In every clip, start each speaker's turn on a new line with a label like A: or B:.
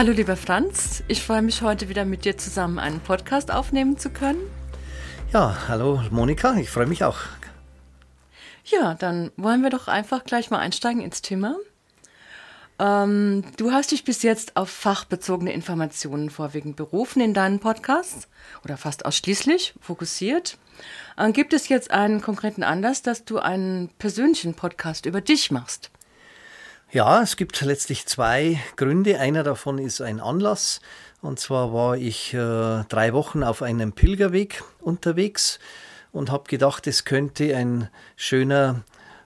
A: Hallo lieber Franz, ich freue mich heute wieder mit dir zusammen einen Podcast aufnehmen zu können.
B: Ja, hallo Monika, ich freue mich auch.
A: Ja, dann wollen wir doch einfach gleich mal einsteigen ins Thema. Ähm, du hast dich bis jetzt auf fachbezogene Informationen vorwiegend berufen in deinen Podcasts oder fast ausschließlich fokussiert. Äh, gibt es jetzt einen konkreten Anlass, dass du einen persönlichen Podcast über dich machst?
B: Ja, es gibt letztlich zwei Gründe. Einer davon ist ein Anlass. Und zwar war ich äh, drei Wochen auf einem Pilgerweg unterwegs und habe gedacht, es könnte ein schöner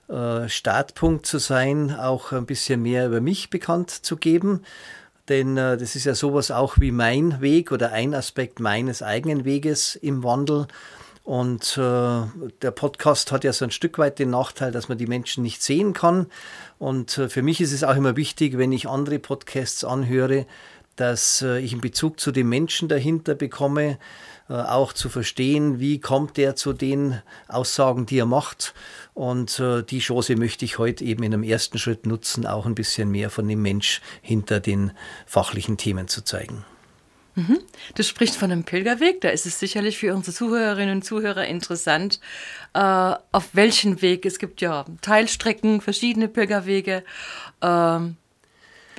B: äh, Startpunkt zu sein, auch ein bisschen mehr über mich bekannt zu geben. Denn äh, das ist ja sowas auch wie mein Weg oder ein Aspekt meines eigenen Weges im Wandel. Und äh, der Podcast hat ja so ein Stück weit den Nachteil, dass man die Menschen nicht sehen kann. Und äh, für mich ist es auch immer wichtig, wenn ich andere Podcasts anhöre, dass äh, ich einen Bezug zu den Menschen dahinter bekomme, äh, auch zu verstehen, wie kommt er zu den Aussagen, die er macht. Und äh, die Chance möchte ich heute eben in einem ersten Schritt nutzen, auch ein bisschen mehr von dem Mensch hinter den fachlichen Themen zu zeigen.
A: Mhm. Du sprichst von einem Pilgerweg. Da ist es sicherlich für unsere Zuhörerinnen und Zuhörer interessant, äh, auf welchen Weg. Es gibt ja Teilstrecken, verschiedene Pilgerwege. Äh,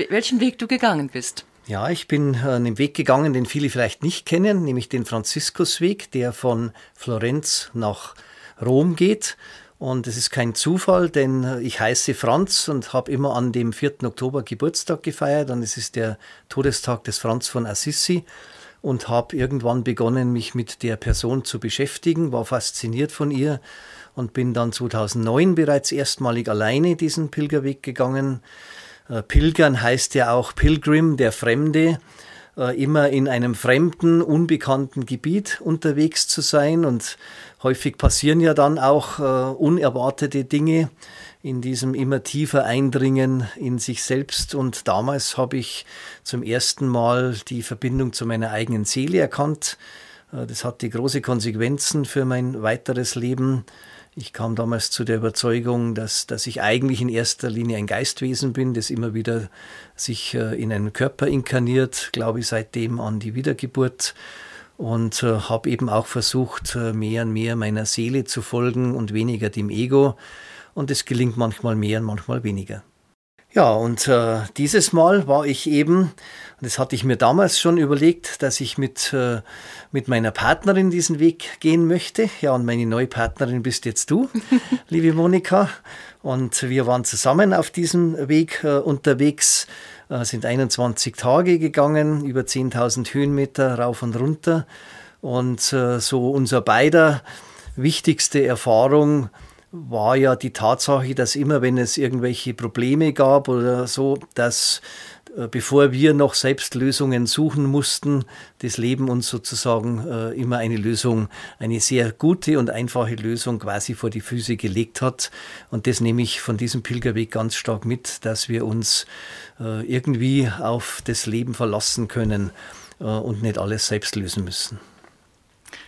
A: welchen Weg du gegangen bist.
B: Ja, ich bin äh, einen Weg gegangen, den viele vielleicht nicht kennen, nämlich den Franziskusweg, der von Florenz nach Rom geht. Und es ist kein Zufall, denn ich heiße Franz und habe immer an dem 4. Oktober Geburtstag gefeiert. Und es ist der Todestag des Franz von Assisi. Und habe irgendwann begonnen, mich mit der Person zu beschäftigen, war fasziniert von ihr und bin dann 2009 bereits erstmalig alleine diesen Pilgerweg gegangen. Äh, Pilgern heißt ja auch Pilgrim, der Fremde. Äh, immer in einem fremden, unbekannten Gebiet unterwegs zu sein. Und häufig passieren ja dann auch äh, unerwartete Dinge in diesem immer tiefer Eindringen in sich selbst. Und damals habe ich zum ersten Mal die Verbindung zu meiner eigenen Seele erkannt. Äh, das hatte große Konsequenzen für mein weiteres Leben. Ich kam damals zu der Überzeugung, dass, dass ich eigentlich in erster Linie ein Geistwesen bin, das immer wieder sich äh, in einen Körper inkarniert, glaube ich seitdem an die Wiedergeburt und äh, habe eben auch versucht, äh, mehr und mehr meiner Seele zu folgen und weniger dem Ego. Und es gelingt manchmal mehr und manchmal weniger. Ja, und äh, dieses Mal war ich eben, das hatte ich mir damals schon überlegt, dass ich mit, äh, mit meiner Partnerin diesen Weg gehen möchte. Ja, und meine neue Partnerin bist jetzt du, liebe Monika. Und wir waren zusammen auf diesem Weg äh, unterwegs, äh, sind 21 Tage gegangen, über 10.000 Höhenmeter rauf und runter. Und äh, so unser beider wichtigste Erfahrung, war ja die Tatsache, dass immer wenn es irgendwelche Probleme gab oder so, dass äh, bevor wir noch selbst Lösungen suchen mussten, das Leben uns sozusagen äh, immer eine Lösung, eine sehr gute und einfache Lösung quasi vor die Füße gelegt hat. Und das nehme ich von diesem Pilgerweg ganz stark mit, dass wir uns äh, irgendwie auf das Leben verlassen können und nicht alles selbst lösen müssen.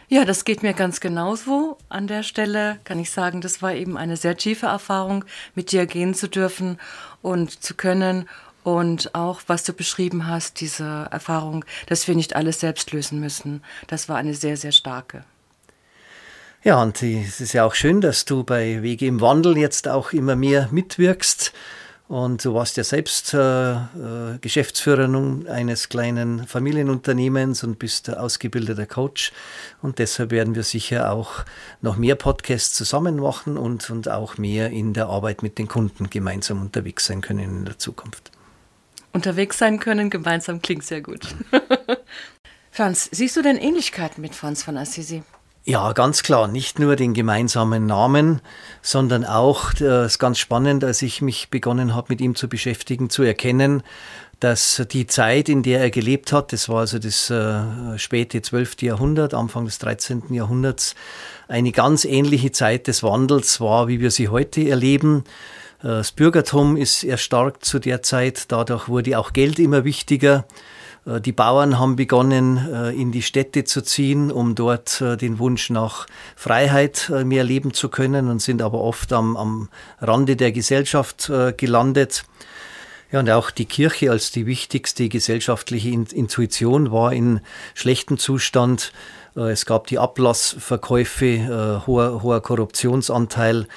A: Ja, das geht mir ganz genauso. An der Stelle kann ich sagen, das war eben eine sehr tiefe Erfahrung, mit dir gehen zu dürfen und zu können. Und auch, was du beschrieben hast, diese Erfahrung, dass wir nicht alles selbst lösen müssen, das war eine sehr, sehr starke.
B: Ja, und es ist ja auch schön, dass du bei Wege im Wandel jetzt auch immer mehr mitwirkst und du warst ja selbst äh, äh, Geschäftsführerin eines kleinen Familienunternehmens und bist ausgebildeter Coach. Und deshalb werden wir sicher auch noch mehr Podcasts zusammen machen und, und auch mehr in der Arbeit mit den Kunden gemeinsam unterwegs sein können in der Zukunft.
A: Unterwegs sein können, gemeinsam klingt sehr gut. Franz, siehst du denn Ähnlichkeiten mit Franz von Assisi?
B: Ja, ganz klar. Nicht nur den gemeinsamen Namen, sondern auch, äh, ist ganz spannend, als ich mich begonnen habe, mit ihm zu beschäftigen, zu erkennen, dass die Zeit, in der er gelebt hat, das war also das äh, späte 12. Jahrhundert, Anfang des 13. Jahrhunderts, eine ganz ähnliche Zeit des Wandels war, wie wir sie heute erleben. Äh, das Bürgertum ist erstarkt zu der Zeit, dadurch wurde auch Geld immer wichtiger. Äh, die Bauern haben begonnen, äh, in die Städte zu ziehen, um dort äh, den Wunsch nach Freiheit mehr leben zu können und sind aber oft am, am Rande der Gesellschaft gelandet. Ja, und auch die Kirche als die wichtigste gesellschaftliche Intuition war in schlechtem Zustand. Es gab die Ablassverkäufe, hoher, hoher Korruptionsanteil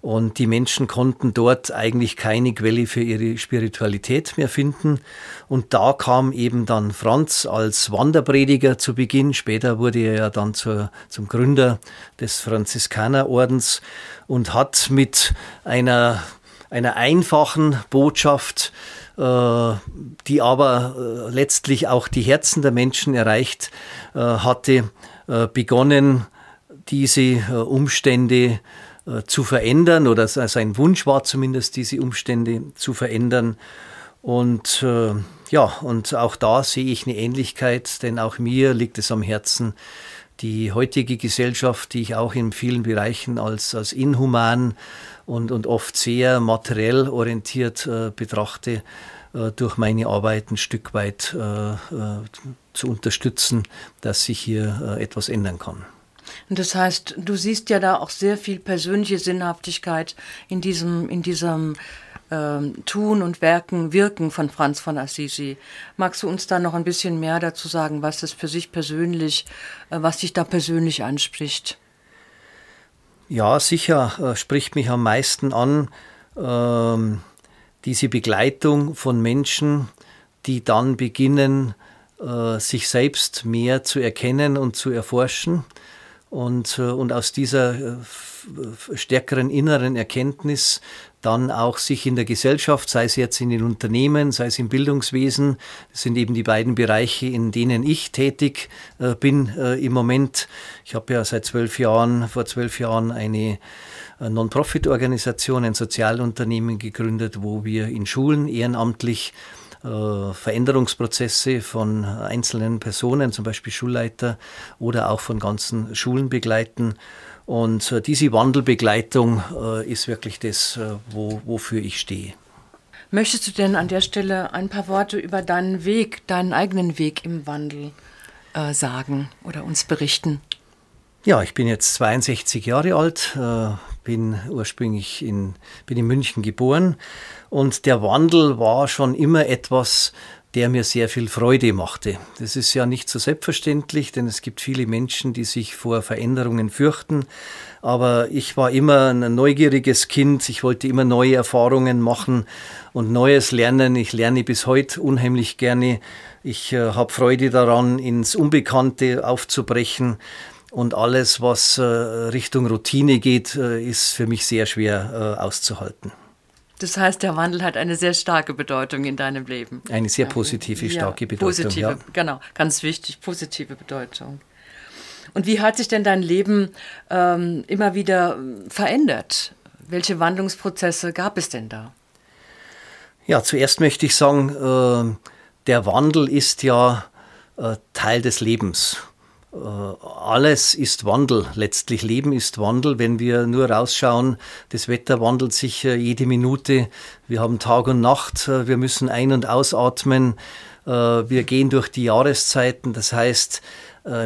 B: und die Menschen konnten dort eigentlich keine Quelle für ihre Spiritualität mehr finden. Und da kam eben dann Franz als Wanderprediger zu Beginn. Später wurde er ja dann zur, zum Gründer des Franziskanerordens und hat mit einer, einer einfachen Botschaft äh, die aber äh, letztlich auch die Herzen der Menschen erreicht äh, hatte, begonnen, diese Umstände zu verändern oder sein Wunsch war zumindest, diese Umstände zu verändern. Und ja, und auch da sehe ich eine Ähnlichkeit, denn auch mir liegt es am Herzen, die heutige Gesellschaft, die ich auch in vielen Bereichen als, als inhuman und, und oft sehr materiell orientiert äh, betrachte, äh, durch meine Arbeit ein Stück weit äh, äh, zu unterstützen, dass sich hier äh, etwas ändern kann.
A: Und das heißt, du siehst ja da auch sehr viel persönliche Sinnhaftigkeit in diesem, in diesem ähm, Tun und Werken, Wirken von Franz von Assisi. Magst du uns da noch ein bisschen mehr dazu sagen, was das für sich persönlich, äh, was dich da persönlich anspricht?
B: Ja, sicher äh, spricht mich am meisten an ähm, diese Begleitung von Menschen, die dann beginnen, äh, sich selbst mehr zu erkennen und zu erforschen. Und, äh, und aus dieser äh, stärkeren inneren Erkenntnis dann auch sich in der Gesellschaft, sei es jetzt in den Unternehmen, sei es im Bildungswesen, das sind eben die beiden Bereiche, in denen ich tätig äh, bin im Moment. Ich habe ja seit zwölf Jahren, vor zwölf Jahren eine Non-Profit-Organisation, ein Sozialunternehmen gegründet, wo wir in Schulen ehrenamtlich äh, Veränderungsprozesse von einzelnen Personen, zum Beispiel Schulleiter oder auch von ganzen Schulen begleiten. Und äh, diese Wandelbegleitung äh, ist wirklich das, wo, wofür ich stehe.
A: Möchtest du denn an der Stelle ein paar Worte über deinen Weg, deinen eigenen Weg im Wandel sagen oder uns berichten?
B: Ja, ich bin jetzt 62 Jahre alt, äh, bin ursprünglich in, bin in München geboren und der Wandel war schon immer etwas, der mir sehr viel Freude machte. Das ist ja nicht so selbstverständlich, denn es gibt viele Menschen, die sich vor Veränderungen fürchten. Aber ich war immer ein neugieriges Kind. Ich wollte immer neue Erfahrungen machen und Neues lernen. Ich lerne bis heute unheimlich gerne. Ich äh, habe Freude daran, ins Unbekannte aufzubrechen. Und alles, was äh, Richtung Routine geht, äh, ist für mich sehr schwer äh, auszuhalten.
A: Das heißt, der Wandel hat eine sehr starke Bedeutung in deinem Leben.
B: Eine sehr positive, ja, starke Bedeutung.
A: Positive, ja. genau, ganz wichtig, positive Bedeutung. Und wie hat sich denn dein Leben ähm, immer wieder verändert? Welche Wandlungsprozesse gab es denn da?
B: Ja, zuerst möchte ich sagen, äh, der Wandel ist ja äh, Teil des Lebens. Äh, alles ist Wandel. Letztlich Leben ist Wandel. Wenn wir nur rausschauen, das Wetter wandelt sich äh, jede Minute. Wir haben Tag und Nacht. Äh, wir müssen ein- und ausatmen. Wir gehen durch die Jahreszeiten. Das heißt,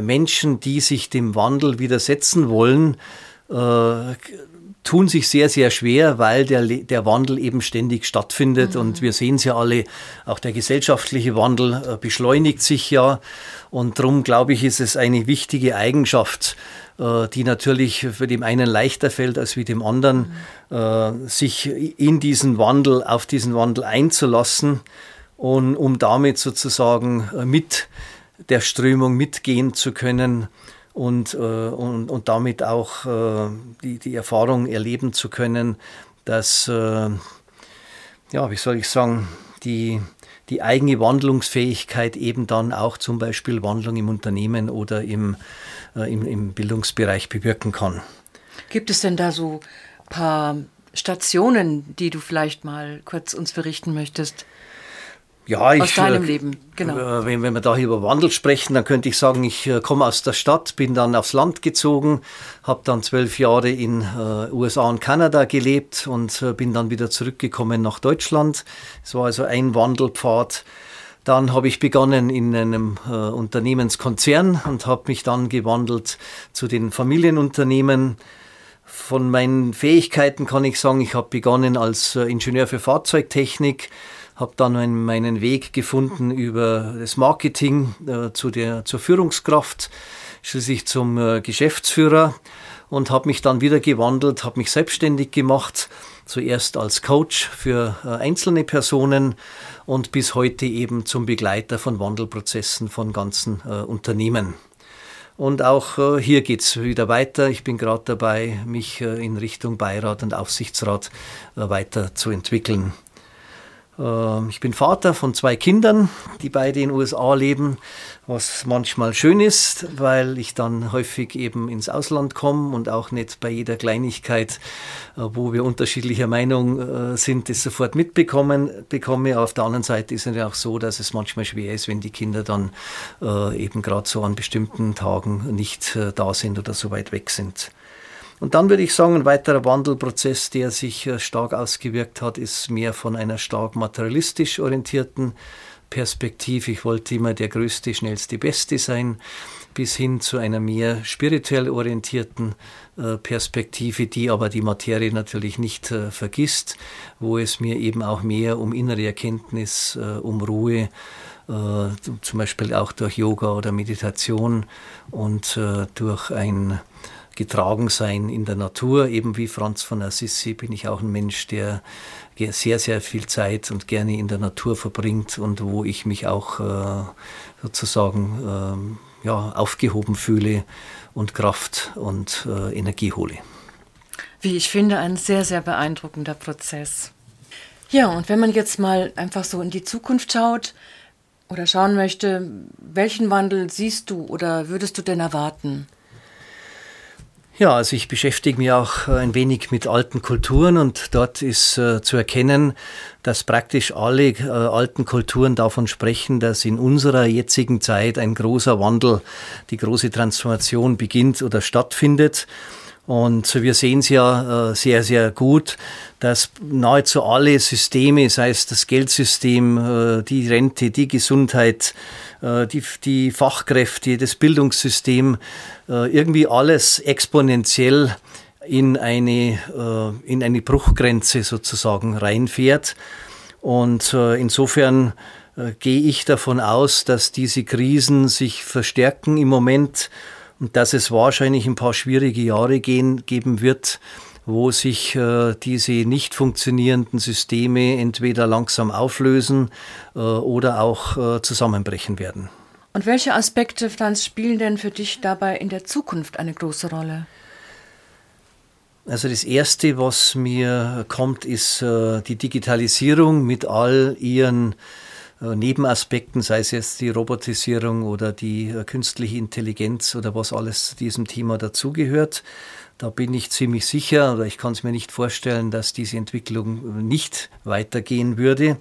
B: Menschen, die sich dem Wandel widersetzen wollen, tun sich sehr, sehr schwer, weil der, der Wandel eben ständig stattfindet. Mhm. Und wir sehen es ja alle, auch der gesellschaftliche Wandel äh, beschleunigt sich ja. Und darum, glaube ich, ist es eine wichtige Eigenschaft, äh, die natürlich für dem einen leichter fällt als wie dem anderen, mhm. äh, sich in diesen Wandel, auf diesen Wandel einzulassen und um damit sozusagen mit der Strömung mitgehen zu können und, äh, und, und damit auch äh, die, die Erfahrung erleben zu können, dass, äh, ja, wie soll ich sagen, die, die eigene Wandlungsfähigkeit eben dann auch zum Beispiel Wandlung im Unternehmen oder im, äh, im, im Bildungsbereich bewirken kann.
A: Gibt es denn da so ein paar Stationen, die du vielleicht mal kurz uns berichten möchtest?
B: Ja, ich,
A: aus deinem äh, Leben, genau.
B: Äh, wenn, wenn wir da über Wandel sprechen, dann könnte ich sagen, ich äh, komme aus der Stadt, bin dann aufs Land gezogen, habe dann zwölf Jahre in äh, USA und Kanada gelebt und äh, bin dann wieder zurückgekommen nach Deutschland. Es war also ein Wandelpfad. Dann habe ich begonnen in einem äh, Unternehmenskonzern und habe mich dann gewandelt zu den Familienunternehmen. Von meinen Fähigkeiten kann ich sagen, ich habe begonnen als Ingenieur für Fahrzeugtechnik habe dann meinen Weg gefunden über das Marketing äh, zu der, zur Führungskraft, schließlich zum äh, Geschäftsführer und habe mich dann wieder gewandelt, habe mich selbstständig gemacht, zuerst als Coach für äh, einzelne Personen und bis heute eben zum Begleiter von Wandelprozessen von ganzen äh, Unternehmen. Und auch äh, hier geht es wieder weiter. Ich bin gerade dabei, mich äh, in Richtung Beirat und Aufsichtsrat weiterzuentwickeln. Ähm, ich bin Vater von zwei Kindern, die beide in den USA leben, was manchmal schön ist, weil ich dann häufig eben ins Ausland komme und auch nicht bei jeder Kleinigkeit, äh, wo wir unterschiedlicher Meinung äh, sind, das sofort mitbekommen bekomme. Auf der anderen Seite ist es ja auch so, dass es manchmal schwer ist, wenn die Kinder dann äh, eben gerade so an bestimmten Tagen nicht da sind oder so weit weg sind. Und dann würde ich sagen, ein weiterer Wandelprozess, der sich äh, stark ausgewirkt hat, ist mehr von einer stark materialistisch orientierten Perspektive. Ich wollte immer der Größte, Schnellste, Beste sein, bis hin zu einer mehr spirituell orientierten äh, Perspektive, die aber die Materie natürlich nicht äh, vergisst, wo es mir eben auch mehr um innere Erkenntnis, um Ruhe, zum Beispiel auch durch Yoga oder Meditation und durch ein getragen sein in der Natur. Eben wie Franz von Assisi bin ich auch ein Mensch, der sehr, sehr viel Zeit und gerne in der Natur verbringt und wo ich mich auch äh, sozusagen äh, ja, aufgehoben fühle und Kraft und äh, Energie hole.
A: Wie ich finde, ein sehr, sehr beeindruckender Prozess. Ja, und wenn man jetzt mal einfach so in die Zukunft schaut oder schauen möchte, welchen Wandel siehst du oder würdest du denn erwarten?
B: Ja, also ich beschäftige mich auch äh, ein wenig mit alten Kulturen und dort ist äh, zu erkennen, dass praktisch alle äh, alten Kulturen davon sprechen, dass in unserer jetzigen Zeit ein großer Wandel, die große Transformation beginnt oder stattfindet. Und wir sehen es ja äh, sehr, sehr gut, dass nahezu alle Systeme, sei es das Geldsystem, äh, die Rente, die Gesundheit, die, die Fachkräfte, das Bildungssystem, äh, irgendwie alles exponentiell in eine, äh, in eine Bruchgrenze sozusagen reinfährt. Und insofern gehe ich davon aus, dass diese Krisen sich verstärken im Moment und dass es wahrscheinlich ein paar schwierige Jahre gehen, geben wird, wo sich äh, diese nicht funktionierenden Systeme entweder langsam auflösen äh, oder auch äh, zusammenbrechen werden.
A: Und welche Aspekte, Franz, spielen denn für dich dabei in der Zukunft eine große Rolle?
B: Also das Erste, was mir kommt, ist äh, die Digitalisierung mit all ihren äh, Nebenaspekten, sei es jetzt die Robotisierung oder die äh, künstliche Intelligenz oder was alles zu diesem Thema dazugehört. Da bin ich ziemlich sicher oder ich kann es mir nicht vorstellen, dass diese Entwicklung nicht weitergehen würde.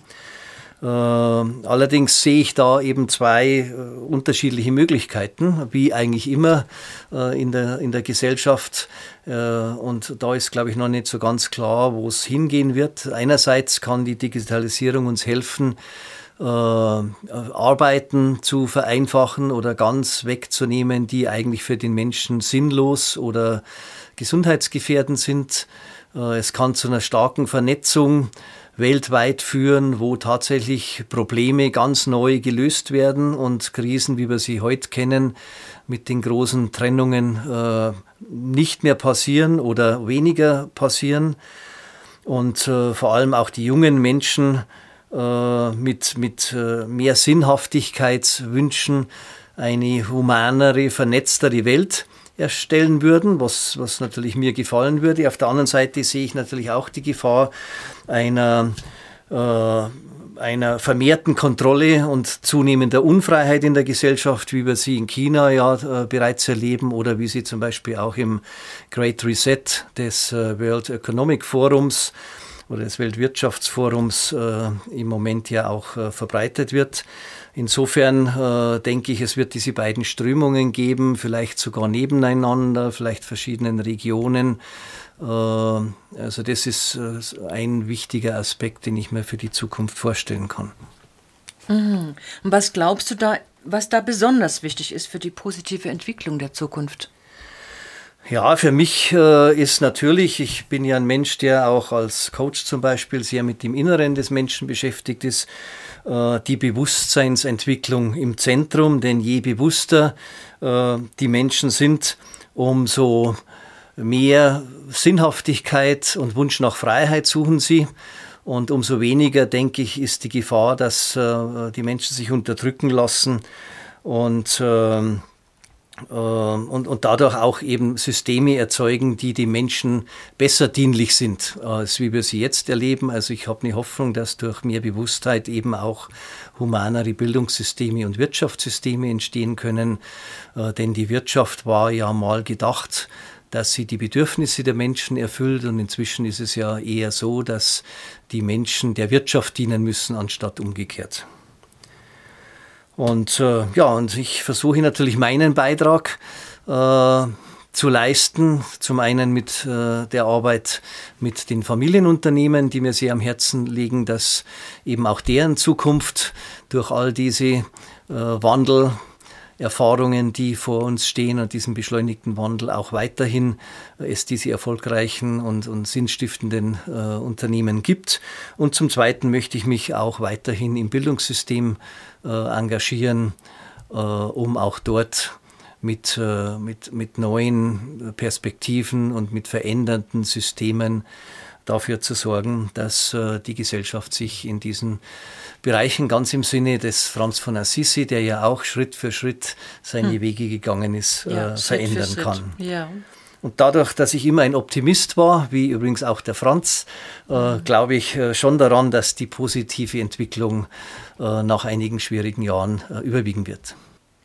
B: Äh, allerdings sehe ich da eben zwei äh, unterschiedliche Möglichkeiten, wie eigentlich immer äh, in, der, in der Gesellschaft. Äh, und da ist, glaube ich, noch nicht so ganz klar, wo es hingehen wird. Einerseits kann die Digitalisierung uns helfen, äh, Arbeiten zu vereinfachen oder ganz wegzunehmen, die eigentlich für den Menschen sinnlos oder gesundheitsgefährdend sind. Äh, es kann zu einer starken Vernetzung weltweit führen, wo tatsächlich Probleme ganz neu gelöst werden und Krisen, wie wir sie heute kennen, mit den großen Trennungen äh, nicht mehr passieren oder weniger passieren. Und äh, vor allem auch die jungen Menschen mit, mit mehr Sinnhaftigkeitswünschen eine humanere, vernetztere Welt erstellen würden, was, was natürlich mir gefallen würde. Auf der anderen Seite sehe ich natürlich auch die Gefahr einer, äh, einer vermehrten Kontrolle und zunehmender Unfreiheit in der Gesellschaft, wie wir sie in China ja äh, bereits erleben oder wie sie zum Beispiel auch im Great Reset des äh, World Economic Forums oder des Weltwirtschaftsforums äh, im Moment ja auch äh, verbreitet wird. Insofern äh, denke ich, es wird diese beiden Strömungen geben, vielleicht sogar nebeneinander, vielleicht verschiedenen Regionen. Also das ist ein wichtiger Aspekt, den ich mir für die Zukunft vorstellen kann.
A: Mhm. Und was glaubst du da, was da besonders wichtig ist für die positive Entwicklung der Zukunft?
B: Ja, für mich äh, ist natürlich, ich bin ja ein Mensch, der auch als Coach zum Beispiel sehr mit dem Inneren des Menschen beschäftigt ist, äh, die Bewusstseinsentwicklung im Zentrum, denn je bewusster äh, die Menschen sind, umso mehr Sinnhaftigkeit und Wunsch nach Freiheit suchen sie. Und umso weniger, denke ich, ist die Gefahr, dass äh, die Menschen sich unterdrücken lassen und ähm, und, und dadurch auch eben Systeme erzeugen, die den Menschen besser dienlich sind, als wie wir sie jetzt erleben. Also ich habe eine Hoffnung, dass durch mehr Bewusstheit eben auch humanere Bildungssysteme und Wirtschaftssysteme entstehen können. Äh, denn die Wirtschaft war ja mal gedacht, dass sie die Bedürfnisse der Menschen erfüllt. Und inzwischen ist es ja eher so, dass die Menschen der Wirtschaft dienen müssen, anstatt umgekehrt. Und äh, ja, und ich versuche natürlich meinen Beitrag äh, zu leisten. Zum einen mit äh, der Arbeit mit den Familienunternehmen, die mir sehr am Herzen liegen, dass eben auch deren Zukunft durch all diese äh, Wandel Erfahrungen, die vor uns stehen und diesem beschleunigten Wandel auch weiterhin es diese erfolgreichen und, und sinnstiftenden äh, Unternehmen gibt. Und zum Zweiten möchte ich mich auch weiterhin im Bildungssystem äh, engagieren, äh, um auch dort mit, äh, mit, mit neuen Perspektiven und mit verändernden Systemen dafür zu sorgen, dass äh, die Gesellschaft sich in diesen Bereichen ganz im Sinne des Franz von Assisi, der ja auch Schritt für Schritt seine hm. Wege gegangen ist, ja, äh, verändern kann. Ja. Und dadurch, dass ich immer ein Optimist war, wie übrigens auch der Franz, äh, hm. glaube ich äh, schon daran, dass die positive Entwicklung äh, nach einigen schwierigen Jahren äh, überwiegen wird.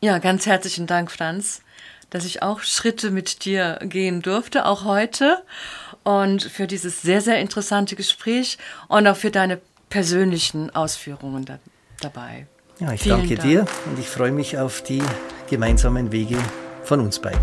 A: Ja, ganz herzlichen Dank, Franz, dass ich auch Schritte mit dir gehen durfte, auch heute und für dieses sehr, sehr interessante Gespräch und auch für deine persönlichen Ausführungen da, dabei.
B: Ja, ich Vielen danke Dank. dir und ich freue mich auf die gemeinsamen Wege von uns beiden.